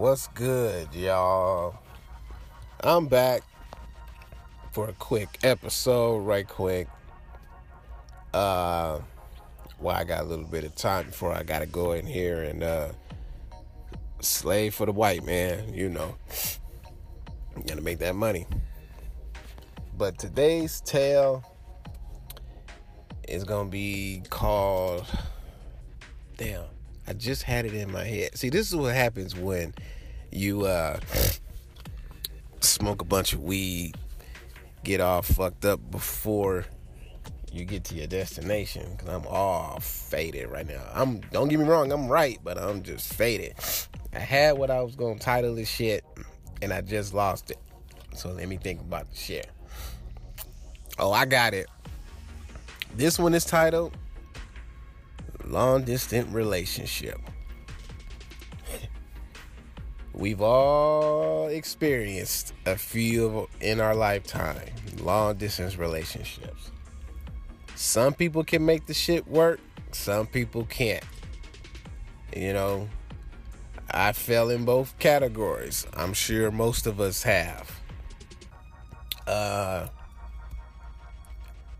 What's good, y'all? I'm back for a quick episode, right quick. Uh, well, I got a little bit of time before I gotta go in here and uh, slave for the white man. You know, gotta make that money. But today's tale is gonna be called. Damn, I just had it in my head. See, this is what happens when you uh, smoke a bunch of weed, get all fucked up before you get to your destination. Cause I'm all faded right now. I'm don't get me wrong, I'm right, but I'm just faded. I had what I was gonna title this shit, and I just lost it. So let me think about the shit. Oh, I got it. This one is titled Long Distant Relationship. We've all experienced a few in our lifetime long distance relationships. Some people can make the shit work, some people can't. You know, I fell in both categories. I'm sure most of us have. Uh,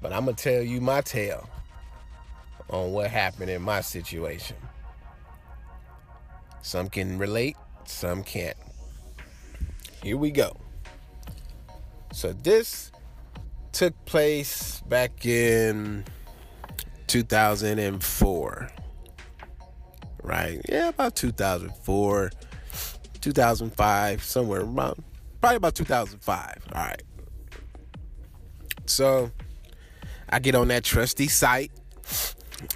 but I'm going to tell you my tale on what happened in my situation. Some can relate, some can't. Here we go. So this took place back in 2004. Right? Yeah, about 2004, 2005, somewhere around probably about 2005. All right. So I get on that trusty site,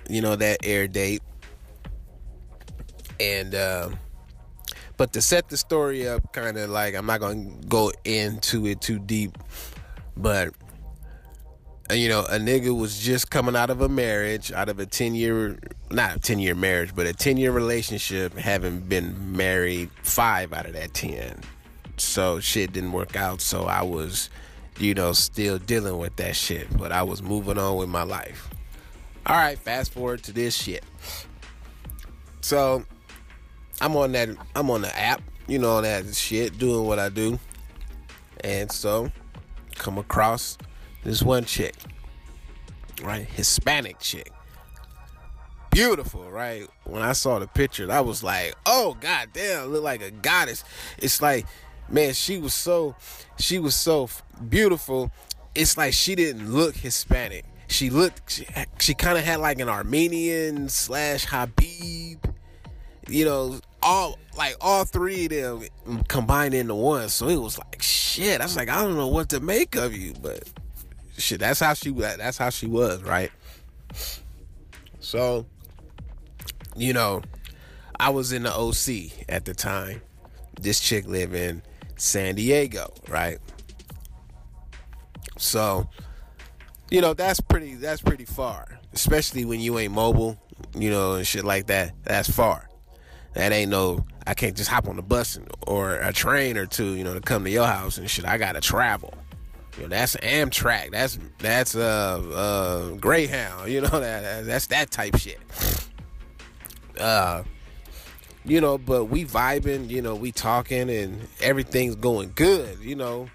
you know, that air date. And um but to set the story up kind of like I'm not going to go into it too deep, but uh, you know, a nigga was just coming out of a marriage, out of a 10 year, not a 10 year marriage, but a 10 year relationship, having been married five out of that 10. So shit didn't work out. So I was, you know, still dealing with that shit, but I was moving on with my life. All right, fast forward to this shit. So I'm on that, I'm on the app, you know, that shit, doing what I do. And so come across this one chick, right? Hispanic chick. Beautiful, right? When I saw the picture, I was like, oh god damn, look like a goddess. It's like, man, she was so she was so beautiful. It's like she didn't look Hispanic. She looked she, she kind of had like an Armenian slash Habib, you know, all like all three of them combined into one. So it was like shit. I was like, I don't know what to make of you, but shit, that's how she that's how she was, right? So, you know, I was in the OC at the time. This chick lived in San Diego, right? So, you know, that's pretty that's pretty far. Especially when you ain't mobile, you know, and shit like that. That's far. That ain't no I can't just hop on the bus or a train or two, you know, to come to your house and shit. I gotta travel. You know, that's Amtrak. That's that's uh uh Greyhound. You know that that's that type shit. Uh, you know, but we vibing. You know, we talking and everything's going good. You know,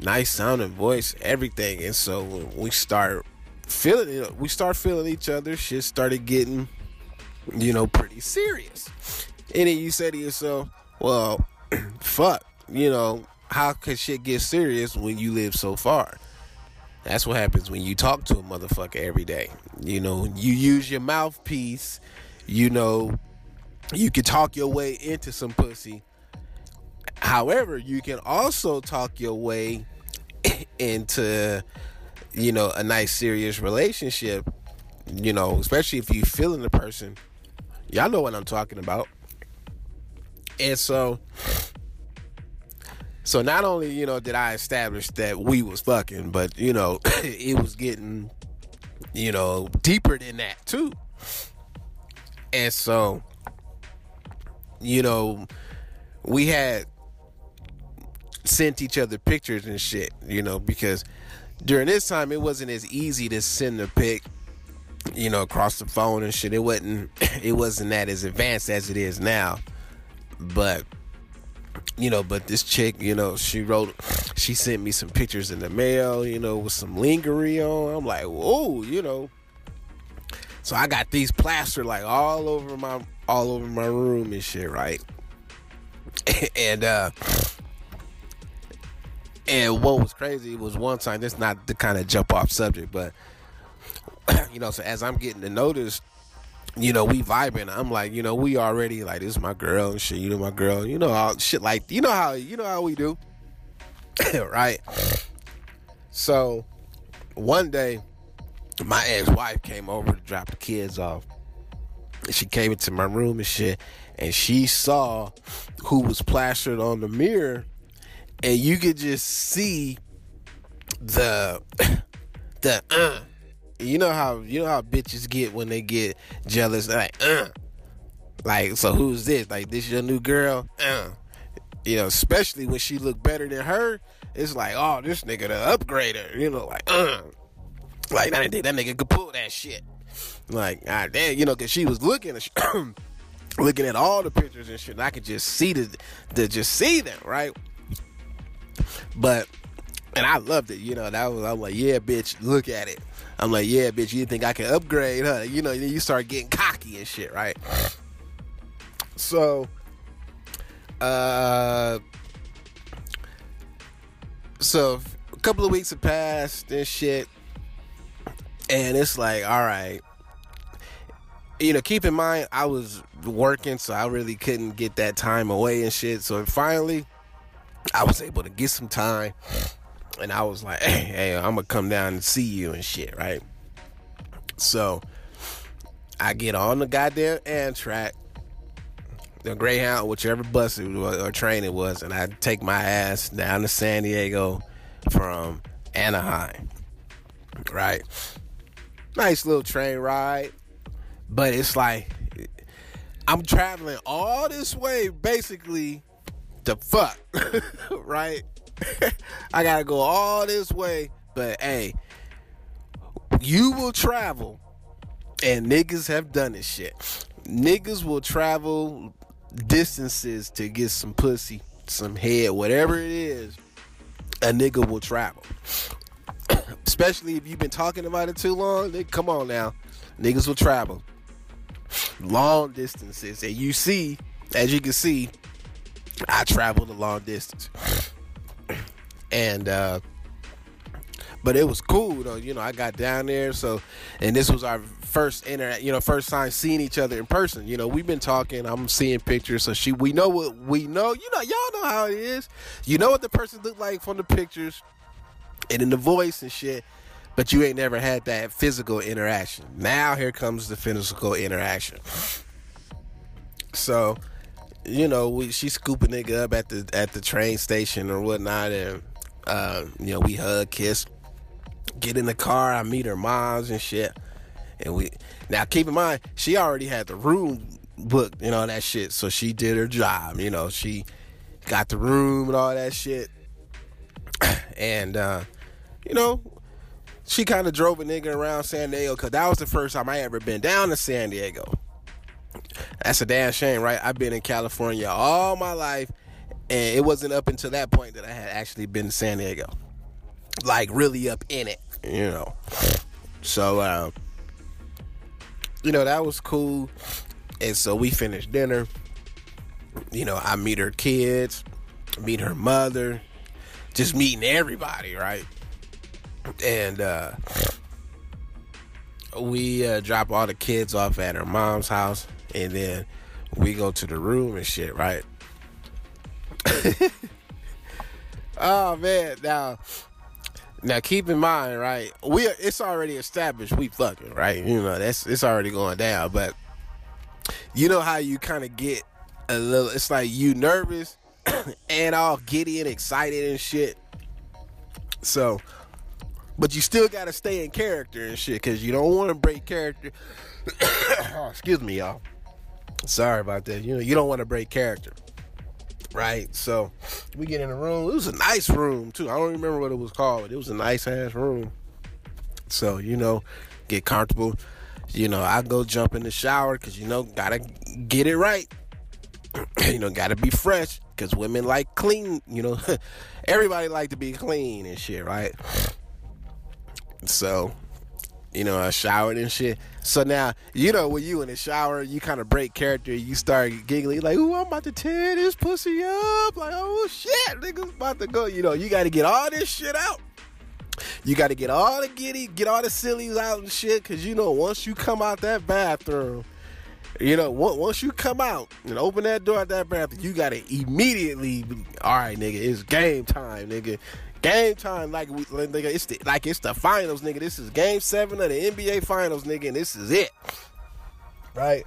nice sounding voice, everything. And so we start feeling it. We start feeling each other. Shit started getting, you know, pretty serious. And then you say to yourself, "Well, fuck," you know how could shit get serious when you live so far? That's what happens when you talk to a motherfucker every day. You know, you use your mouthpiece, you know, you can talk your way into some pussy. However, you can also talk your way into, you know, a nice serious relationship, you know, especially if you feeling the person. Y'all know what I'm talking about. And so so not only, you know, did I establish that we was fucking, but you know, it was getting, you know, deeper than that too. And so, you know, we had sent each other pictures and shit, you know, because during this time it wasn't as easy to send a pic, you know, across the phone and shit. It wasn't it wasn't that as advanced as it is now. But you know, but this chick, you know, she wrote, she sent me some pictures in the mail, you know, with some lingerie on. I'm like, whoa, you know. So I got these plastered like all over my all over my room and shit, right? and uh and what was crazy was one time, That's not the kind of jump off subject, but you know, so as I'm getting to notice, you know, we vibing. I'm like, you know, we already like this is my girl and shit. You know, my girl. You know how shit like you know how you know how we do, right? So one day, my ex wife came over to drop the kids off. She came into my room and shit, and she saw who was plastered on the mirror, and you could just see the the uh you know how you know how bitches get when they get jealous, They're like, uh, like so who's this? Like this your new girl? Uh, you know, especially when she look better than her, it's like, oh, this nigga the upgrader. You know, like, uh, like think that nigga could pull that shit. Like, ah, damn, you know, cause she was looking looking at all the pictures and shit. And I could just see the, the just see them, right? But, and I loved it. You know, that was I'm like, yeah, bitch, look at it. I'm like, yeah, bitch, you think I can upgrade, huh? You know, you start getting cocky and shit, right? So, uh, so a couple of weeks have passed and shit, and it's like, all right, you know, keep in mind I was working, so I really couldn't get that time away and shit. So finally, I was able to get some time and I was like, hey, hey, I'm gonna come down and see you and shit, right? So I get on the goddamn Amtrak, the Greyhound, whichever bus it was, or train it was, and I take my ass down to San Diego from Anaheim, right? Nice little train ride, but it's like I'm traveling all this way basically to fuck, right? I gotta go all this way, but hey, you will travel, and niggas have done this shit. Niggas will travel distances to get some pussy, some head, whatever it is. A nigga will travel, especially if you've been talking about it too long. Come on now, niggas will travel long distances, and you see, as you can see, I traveled a long distance and uh, but it was cool though. You know, I got down there, so and this was our first inter, you know, first time seeing each other in person. You know, we've been talking. I'm seeing pictures, so she, we know what we know. You know, y'all know how it is. You know what the person looked like from the pictures, and in the voice and shit. But you ain't never had that physical interaction. Now here comes the physical interaction. So, you know, we she scooping nigga up at the at the train station or whatnot, and uh, you know, we hug, kiss, get in the car. I meet her moms and shit. And we now keep in mind she already had the room booked and all that shit, so she did her job. You know, she got the room and all that shit. And uh, you know, she kind of drove a nigga around San Diego because that was the first time I ever been down to San Diego. That's a damn shame, right? I've been in California all my life and it wasn't up until that point that I had actually been to San Diego, like really up in it, you know. So, uh, you know, that was cool. And so we finished dinner. You know, I meet her kids, meet her mother, just meeting everybody, right? And uh, we uh, drop all the kids off at her mom's house, and then we go to the room and shit, right? oh man, now now keep in mind, right? We are, it's already established we fucking, right? You know, that's it's already going down, but you know how you kind of get a little it's like you nervous and all giddy and excited and shit. So, but you still got to stay in character and shit cuz you don't want to break character. oh, excuse me, y'all. Sorry about that. You know, you don't want to break character right? So we get in the room. It was a nice room too. I don't remember what it was called, but it was a nice ass room. So you know, get comfortable. You know, I go jump in the shower because you know gotta get it right. you know, gotta be fresh. because women like clean. You know, everybody like to be clean and shit, right? So, you know, I showered and shit. So now, you know, when you in the shower, you kind of break character. You start giggling like, "Ooh, I'm about to tear this pussy up!" Like, "Oh shit, niggas about to go." You know, you got to get all this shit out. You got to get all the giddy, get all the sillies out and shit. Because you know, once you come out that bathroom, you know, once you come out and open that door at that bathroom, you got to immediately, all right, nigga, it's game time, nigga. Game time, like we, nigga, it's the, like it's the finals, nigga. This is game seven of the NBA finals, nigga, and this is it, right?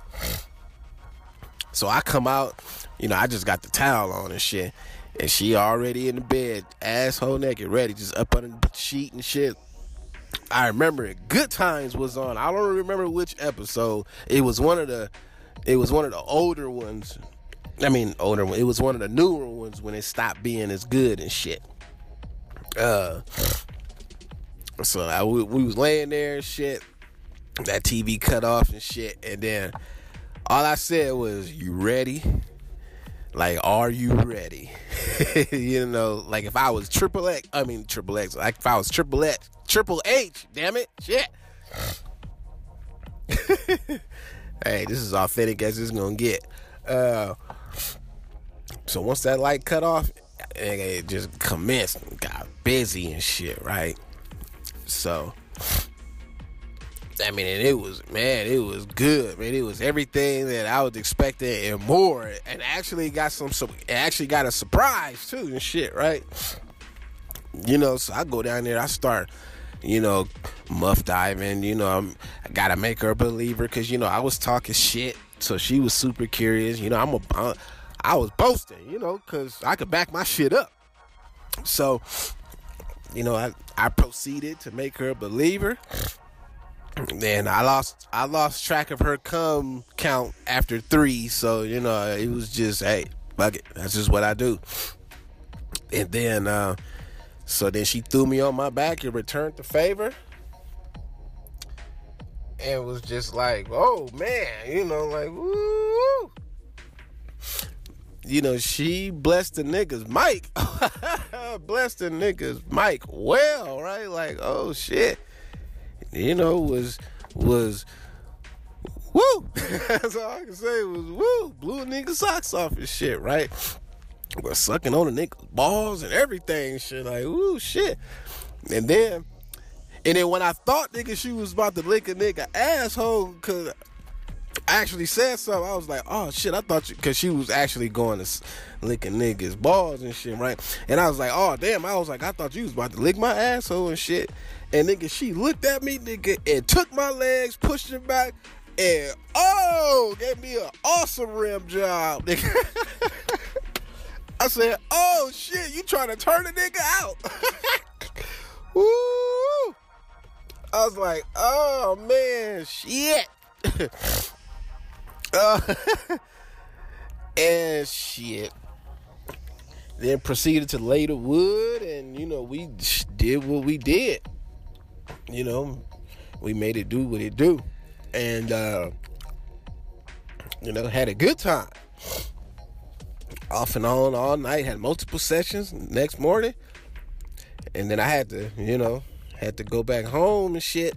So I come out, you know, I just got the towel on and shit, and she already in the bed, asshole naked, ready, just up under the sheet and shit. I remember it. Good Times was on. I don't remember which episode. It was one of the. It was one of the older ones. I mean, older. One. It was one of the newer ones when it stopped being as good and shit. Uh, so I, we, we was laying there and shit. That TV cut off and shit, and then all I said was, "You ready?" Like, are you ready? you know, like if I was triple X, I mean triple X. Like if I was triple X, triple H. Damn it, shit. hey, this is authentic as it's gonna get. Uh, so once that light cut off, it just commenced, got busy and shit, right? So, I mean, and it was man, it was good, man. It was everything that I was expecting and more, and actually got some, actually got a surprise too and shit, right? You know, so I go down there, I start, you know, muff diving. You know, I'm, I gotta make her a believer because you know I was talking shit, so she was super curious. You know, I'm a, I was boasting, you know, because I could back my shit up. So, you know, I, I proceeded to make her a believer. Then I lost I lost track of her come count after three, so you know it was just hey, fuck it, that's just what I do. And then uh so then she threw me on my back and returned the favor. And was just like, oh man, you know, like woo you know, she blessed the niggas mic. blessed the niggas mic well, right? Like, oh shit. You know, was was woo. That's all I can say was woo. Blew a nigga socks off his shit, right? Was sucking on the nigga's balls and everything, shit. Like, woo shit. And then and then when I thought nigga she was about to lick a nigga asshole, cause actually said something. I was like, oh shit, I thought you, cause she was actually going to licking niggas' balls and shit, right? And I was like, oh damn, I was like, I thought you was about to lick my asshole and shit. And nigga, she looked at me, nigga, and took my legs, pushed it back, and oh, gave me an awesome rim job, nigga. I said, oh shit, you trying to turn a nigga out. Woo! I was like, oh man, shit. Uh, and shit. Then proceeded to lay the wood, and you know we did what we did. You know, we made it do what it do, and uh, you know had a good time. Off and on all night, had multiple sessions. Next morning, and then I had to, you know, had to go back home and shit.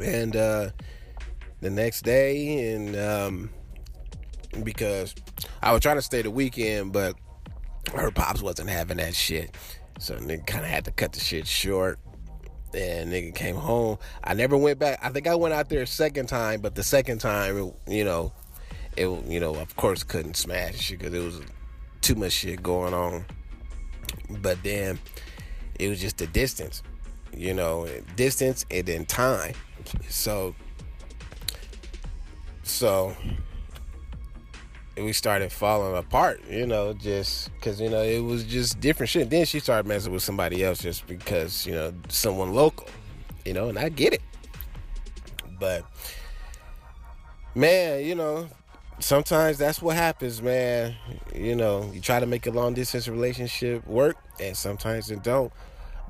And uh, the next day, and um, because I was trying to stay the weekend, but her pops wasn't having that shit, so nigga kind of had to cut the shit short. And nigga came home. I never went back. I think I went out there a second time, but the second time, you know, it you know, of course, couldn't smash shit because it was too much shit going on. But then it was just the distance, you know, distance and then time. So so we started falling apart, you know, just because, you know, it was just different shit. Then she started messing with somebody else just because, you know, someone local, you know, and I get it. But, man, you know, sometimes that's what happens, man. You know, you try to make a long distance relationship work, and sometimes it don't.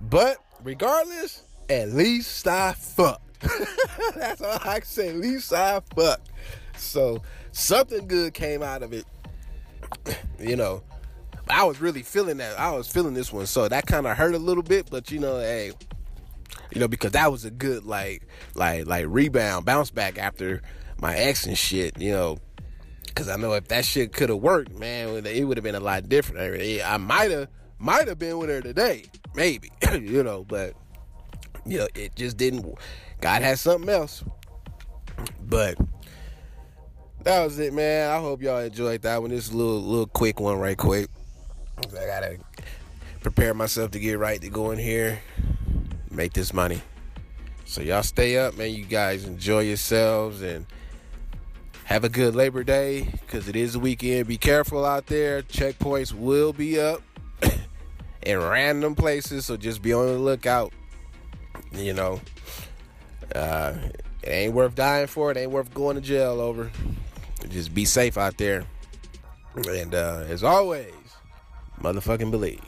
But regardless, at least I fuck. That's all I can say. At least I fucked. So something good came out of it. you know, I was really feeling that. I was feeling this one, so that kind of hurt a little bit. But you know, hey, you know, because that was a good like, like, like rebound, bounce back after my ex and shit. You know, because I know if that shit could have worked, man, it would have been a lot different. I might have, might have been with her today, maybe. you know, but you know, it just didn't. God had something else. But that was it, man. I hope y'all enjoyed that one. This little little quick one, right quick. I gotta prepare myself to get right to go in here, make this money. So y'all stay up, man. You guys enjoy yourselves and have a good Labor Day because it is a weekend. Be careful out there. Checkpoints will be up in random places, so just be on the lookout. You know, uh, it ain't worth dying for. It ain't worth going to jail over. Just be safe out there. And uh, as always, motherfucking believe.